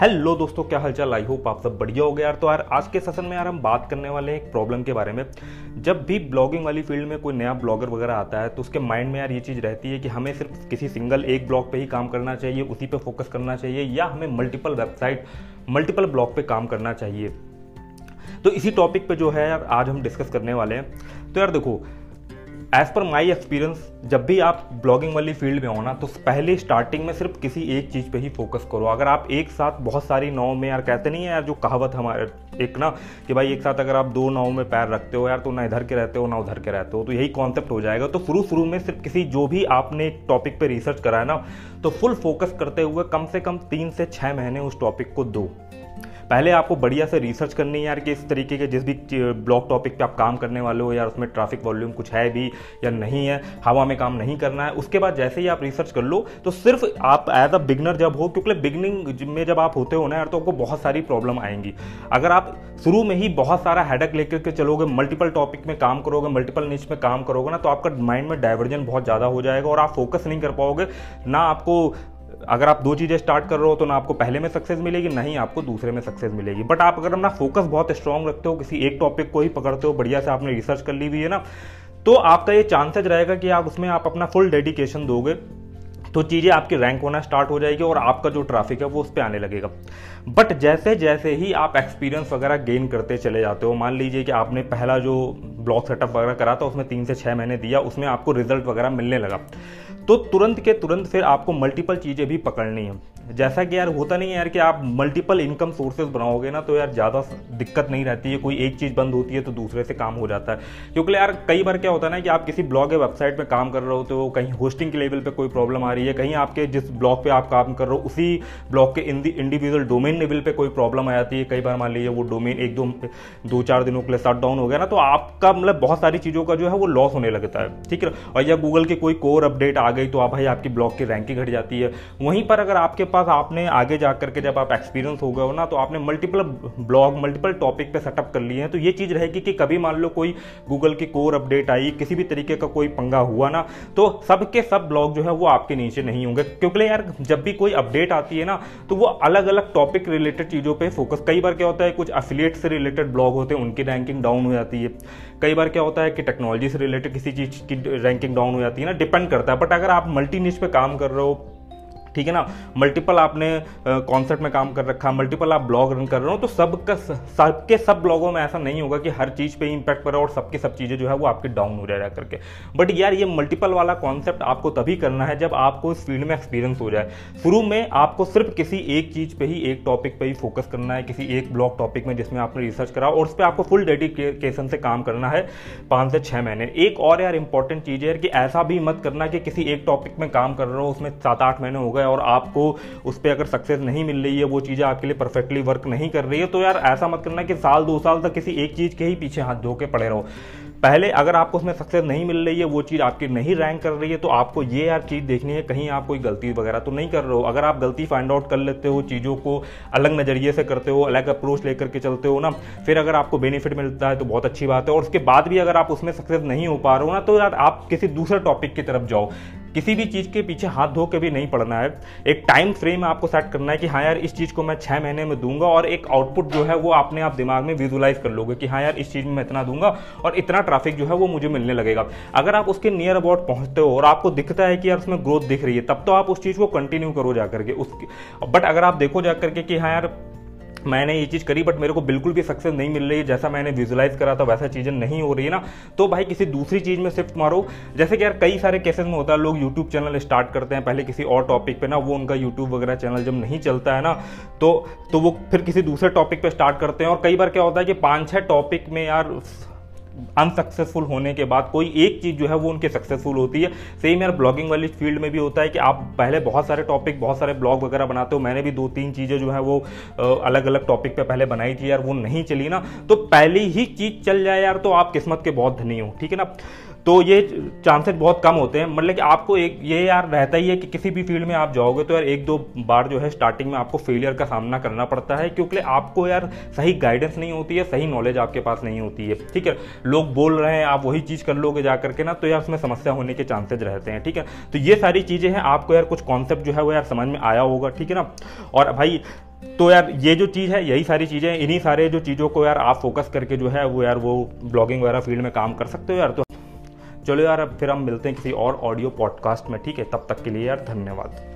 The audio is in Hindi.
हेलो दोस्तों, क्या हालचाल? आई होप आप सब बढ़िया हो गया यार। तो यार, आज के सेशन में यार हम बात करने वाले हैं एक प्रॉब्लम के बारे में। जब भी ब्लॉगिंग वाली फ़ील्ड में कोई नया ब्लॉगर वगैरह आता है तो उसके माइंड में यार ये चीज़ रहती है कि हमें सिर्फ़ किसी सिंगल एक ब्लॉग पे ही काम करना चाहिए, उसी पे फोकस करना चाहिए, या हमें मल्टीपल वेबसाइट मल्टीपल ब्लॉग पे काम करना चाहिए। तो इसी टॉपिक पे जो है यार, आज हम डिस्कस करने वाले हैं। तो यार देखो एज पर माई एक्सपीरियंस जब भी आप ब्लॉगिंग वाली फ़ील्ड में हो ना तो पहले स्टार्टिंग में सिर्फ़ किसी एक चीज़ पे ही फोकस करो। अगर आप एक साथ बहुत सारी नाव में, यार कहते नहीं है यार, जो कहावत हमारे, एक ना, कि भाई एक साथ अगर आप दो नाव में पैर रखते हो, यार तो ना इधर के रहते हो, ना उधर के रहते हो तो यही कॉन्सेप्ट हो जाएगा। तो शुरू शुरू में सिर्फ़ किसी, जो भी आपने एक टॉपिक पर रिसर्च करा है ना तो फुल फोकस करते हुए कम से कम तीन से छः महीने उस टॉपिक को दो। पहले आपको बढ़िया से रिसर्च करनी है यार कि इस तरीके के जिस भी ब्लॉग टॉपिक पे आप काम करने वाले हो यार उसमें ट्रैफ़िक वॉल्यूम कुछ है भी या नहीं है, हवा में काम नहीं करना है, उसके बाद जैसे ही आप रिसर्च कर लो तो सिर्फ़ आप एज अ बिगनर जब हो, क्योंकि बिगनिंग में जब आप होते हो ना यार तो आपको बहुत सारी प्रॉब्लम आएँगी। अगर आप शुरू में ही बहुत सारा हेडक लेकर के चलोगे मल्टीपल टॉपिक में काम करोगे मल्टीपल निच में काम करोगे ना तो आपका माइंड में डाइवर्जन बहुत ज़्यादा हो जाएगा और आप फोकस नहीं कर पाओगे, ना आपको अगर आप दो चीज़ें स्टार्ट कर रहे हो तो ना आपको पहले में सक्सेस मिलेगी, ना ही आपको दूसरे में सक्सेस मिलेगी। बट आप अगर अपना फोकस बहुत स्ट्रांग रखते हो, किसी एक टॉपिक को ही पकड़ते हो, बढ़िया से आपने रिसर्च कर ली हुई है ना तो आपका ये चांसेज रहेगा कि आप उसमें आप अपना फुल डेडिकेशन दोगे। तो चीज़ें आपकी रैंक होना स्टार्ट हो जाएगी और आपका जो ट्रैफ़िक है वो उस पर आने लगेगा। बट जैसे जैसे ही आप एक्सपीरियंस वगैरह गेन करते चले जाते हो, मान लीजिए कि आपने पहला जो ब्लॉग सेटअप वगैरह करा था, उसमें तीन से छः महीने दिया, उसमें आपको रिज़ल्ट वगैरह मिलने लगा। तो तुरंत के तुरंत फिर आपको मल्टीपल चीज़ें भी पकड़नी है। जैसा कि यार होता नहीं है यार कि आप मल्टीपल इनकम सोर्सेज बनाओगे ना तो यार ज़्यादा दिक्कत नहीं रहती है। कोई एक चीज़ बंद होती है तो दूसरे से काम हो जाता है। क्योंकि यार कई बार क्या होता है ना कि आप किसी ब्लॉग या वेबसाइट में काम कर रहे होते हो, कहीं होस्टिंग के लेवल पे कोई प्रॉब्लम आ रही है कहीं आपके जिस ब्लॉक पे आप काम कर रहे हो, उसी ब्लॉक के इंडिविजुअल डोमेन लेवल पे कोई प्रॉब्लम आ जाती है। कई बार मान लीजिए वो डोमेन एक दो दो चार दिनों के लिए शट डाउन हो गया ना तो आपका मतलब बहुत सारी चीज़ों का जो है वो लॉस होने लगता है। ठीक है? और या गूगल की कोई कोर अपडेट आ गई तो आप भाई आपकी ब्लॉग की रैंकिंग घट जाती है। वहीं पर अगर आपके पास आपने आगे जा करके जब आप एक्सपीरियंस हो गए हो ना तो आपने मल्टीपल ब्लॉग मल्टीपल टॉपिक पे सेटअप कर लिए हैं तो ये चीज़ रहेगी कि कभी मान लो कोई गूगल की कोर अपडेट आई, किसी भी तरीके का कोई पंगा हुआ ना तो सबके सब ब्लॉग जो है वो आपके नीचे नहीं होंगे। क्योंकि यार, जब भी कोई अपडेट आती है ना तो वो अलग अलग टॉपिक रिलेटेड चीज़ों पे फोकस कई बार क्या होता है, कुछ अफिलियट से रिलेटेड ब्लॉग होते हैं, उनकी रैंकिंग डाउन हो जाती है। कई बार क्या होता है कि टेक्नोलॉजी से रिलेटेड किसी चीज़ की रैंकिंग डाउन हो जाती है ना डिपेंड करता है। बट अगर आप मल्टी निच पे काम कर रहे हो ठीक है ना? मल्टीपल आपने कॉन्सेप्ट में काम कर रखा मल्टीपल आप ब्लॉग रन कर रहे हो तो सबका सबके सब ब्लॉगों में ऐसा नहीं होगा कि हर चीज़ पे इंपैक्ट पड़े और सबके सब चीज़ें जो है वो आपके डाउन हो जाए करके। बट यार, ये मल्टीपल वाला कॉन्सेप्ट आपको तभी करना है जब आपको इस फ़ील्ड में एक्सपीरियंस हो जाए। शुरू में आपको सिर्फ़ किसी एक चीज़ पे ही, एक टॉपिक पे ही फोकस करना है, किसी एक ब्लॉग टॉपिक में जिसमें आपने रिसर्च करा और उस पर आपको फुल डेडिकेशन से काम करना है पाँच से छः महीने। एक और यार इंपॉर्टेंट चीज़ है कि ऐसा भी मत करना कि किसी एक टॉपिक में काम कर रहे हो, उसमें सात आठ महीने हो गए और आपको उस पर अगर सक्सेस नहीं मिल रही है, वो चीज़ें आपके लिए परफेक्टली वर्क नहीं कर रही है तो यार ऐसा मत करना कि साल, दो साल तक किसी एक चीज़ के ही पीछे हाथ धो के पड़े रहो। पहले अगर आपको उसमें सक्सेस नहीं मिल रही है, वो चीज़ आपकी नहीं रैंक कर रही है तो आपको ये यार चीज़ देखनी है, कहीं आप कोई गलती वगैरह तो नहीं कर रहे हो। अगर आप गलती फाइंड आउट कर लेते हो, चीज़ों को अलग नज़रिए से करते हो, अलग अप्रोच लेकर के चलते हो ना, फिर अगर आपको बेनिफिट मिलता है तो बहुत अच्छी बात है। और उसके बाद भी अगर आप उसमें सक्सेस नहीं हो पा रहे हो ना तो यार आप किसी दूसरे टॉपिक की तरफ़ जाओ। किसी भी चीज़ के पीछे हाथ धो के भी नहीं पड़ना है। एक टाइम फ्रेम आपको सेट करना है कि हाँ यार, इस चीज़ को मैं छः महीने में दूँगा और एक आउटपुट जो है वो अपने आप दिमाग में विजुलाइज कर लोगे कि हाँ यार, इस चीज़ में मैं इतना दूँगा और इतना ट्रैफ़िक जो है वो मुझे मिलने लगेगा। अगर आप उसके नियर अबाउट पहुँचते हो और आपको दिखता है कि यार उसमें ग्रोथ दिख रही है, तब तो आप उस चीज़ को कंटिन्यू करो जा करके उसकी बट अगर आप देखो जा करके कि हाँ यार मैंने ये चीज़ करी बट मेरे को बिल्कुल भी सक्सेस नहीं मिल रही। है जैसा मैंने विजुलाइज करा था, वैसा चीज़ें नहीं हो रही है ना। तो भाई किसी दूसरी चीज़ में शिफ्ट मारो। जैसे कि यार कई सारे केसेस में होता है, लोग यूट्यूब चैनल स्टार्ट करते हैं, पहले किसी और टॉपिक पर ना, वो उनका यूट्यूब वगैरह चैनल जब नहीं चलता है ना तो तो वो फिर किसी दूसरे टॉपिक पर स्टार्ट करते हैं। और कई बार क्या होता है कि पाँच छः टॉपिक में यार अनसक्सेसफुल होने के बाद कोई एक चीज़ जो है वो उनके सक्सेसफुल होती है। सेम यार ब्लॉगिंग वाली फ़ील्ड में भी होता है कि आप पहले बहुत सारे टॉपिक बहुत सारे ब्लॉग वगैरह बनाते हो, मैंने भी दो तीन चीज़ें जो है वो अलग अलग टॉपिक पे पहले बनाई थी यार, वो नहीं चली ना। तो पहली ही चीज़ चल जाए यार तो आप किस्मत के बहुत धनी हो, ठीक है ना? तो ये चांसेस बहुत कम होते हैं मतलब कि आपको एक, ये यार रहता ही है कि किसी भी फ़ील्ड में आप जाओगे तो यार एक दो बार जो है स्टार्टिंग में आपको फेलियर का सामना करना पड़ता है, क्योंकि आपको यार सही गाइडेंस नहीं होती है, सही नॉलेज आपके पास नहीं होती है, ठीक है? लोग बोल रहे हैं, आप वही चीज़ कर लोगे जा करके ना तो यार उसमें समस्या होने के चांसेज रहते हैं, ठीक है? तो ये सारी चीज़ें हैं, आपको यार कुछ कॉन्सेप्ट जो है वो यार समझ में आया होगा, ठीक है ना? और भाई तो यार ये जो चीज़ है, यही सारी चीज़ें इन्हीं सारे जो चीज़ों को यार आप फोकस करके जो है वो यार वो ब्लॉगिंग वगैरह फ़ील्ड में काम कर सकते हो यार तो चलो यार, अब फिर हम मिलते हैं किसी और ऑडियो पॉडकास्ट में, ठीक है? तब तक के लिए यार धन्यवाद।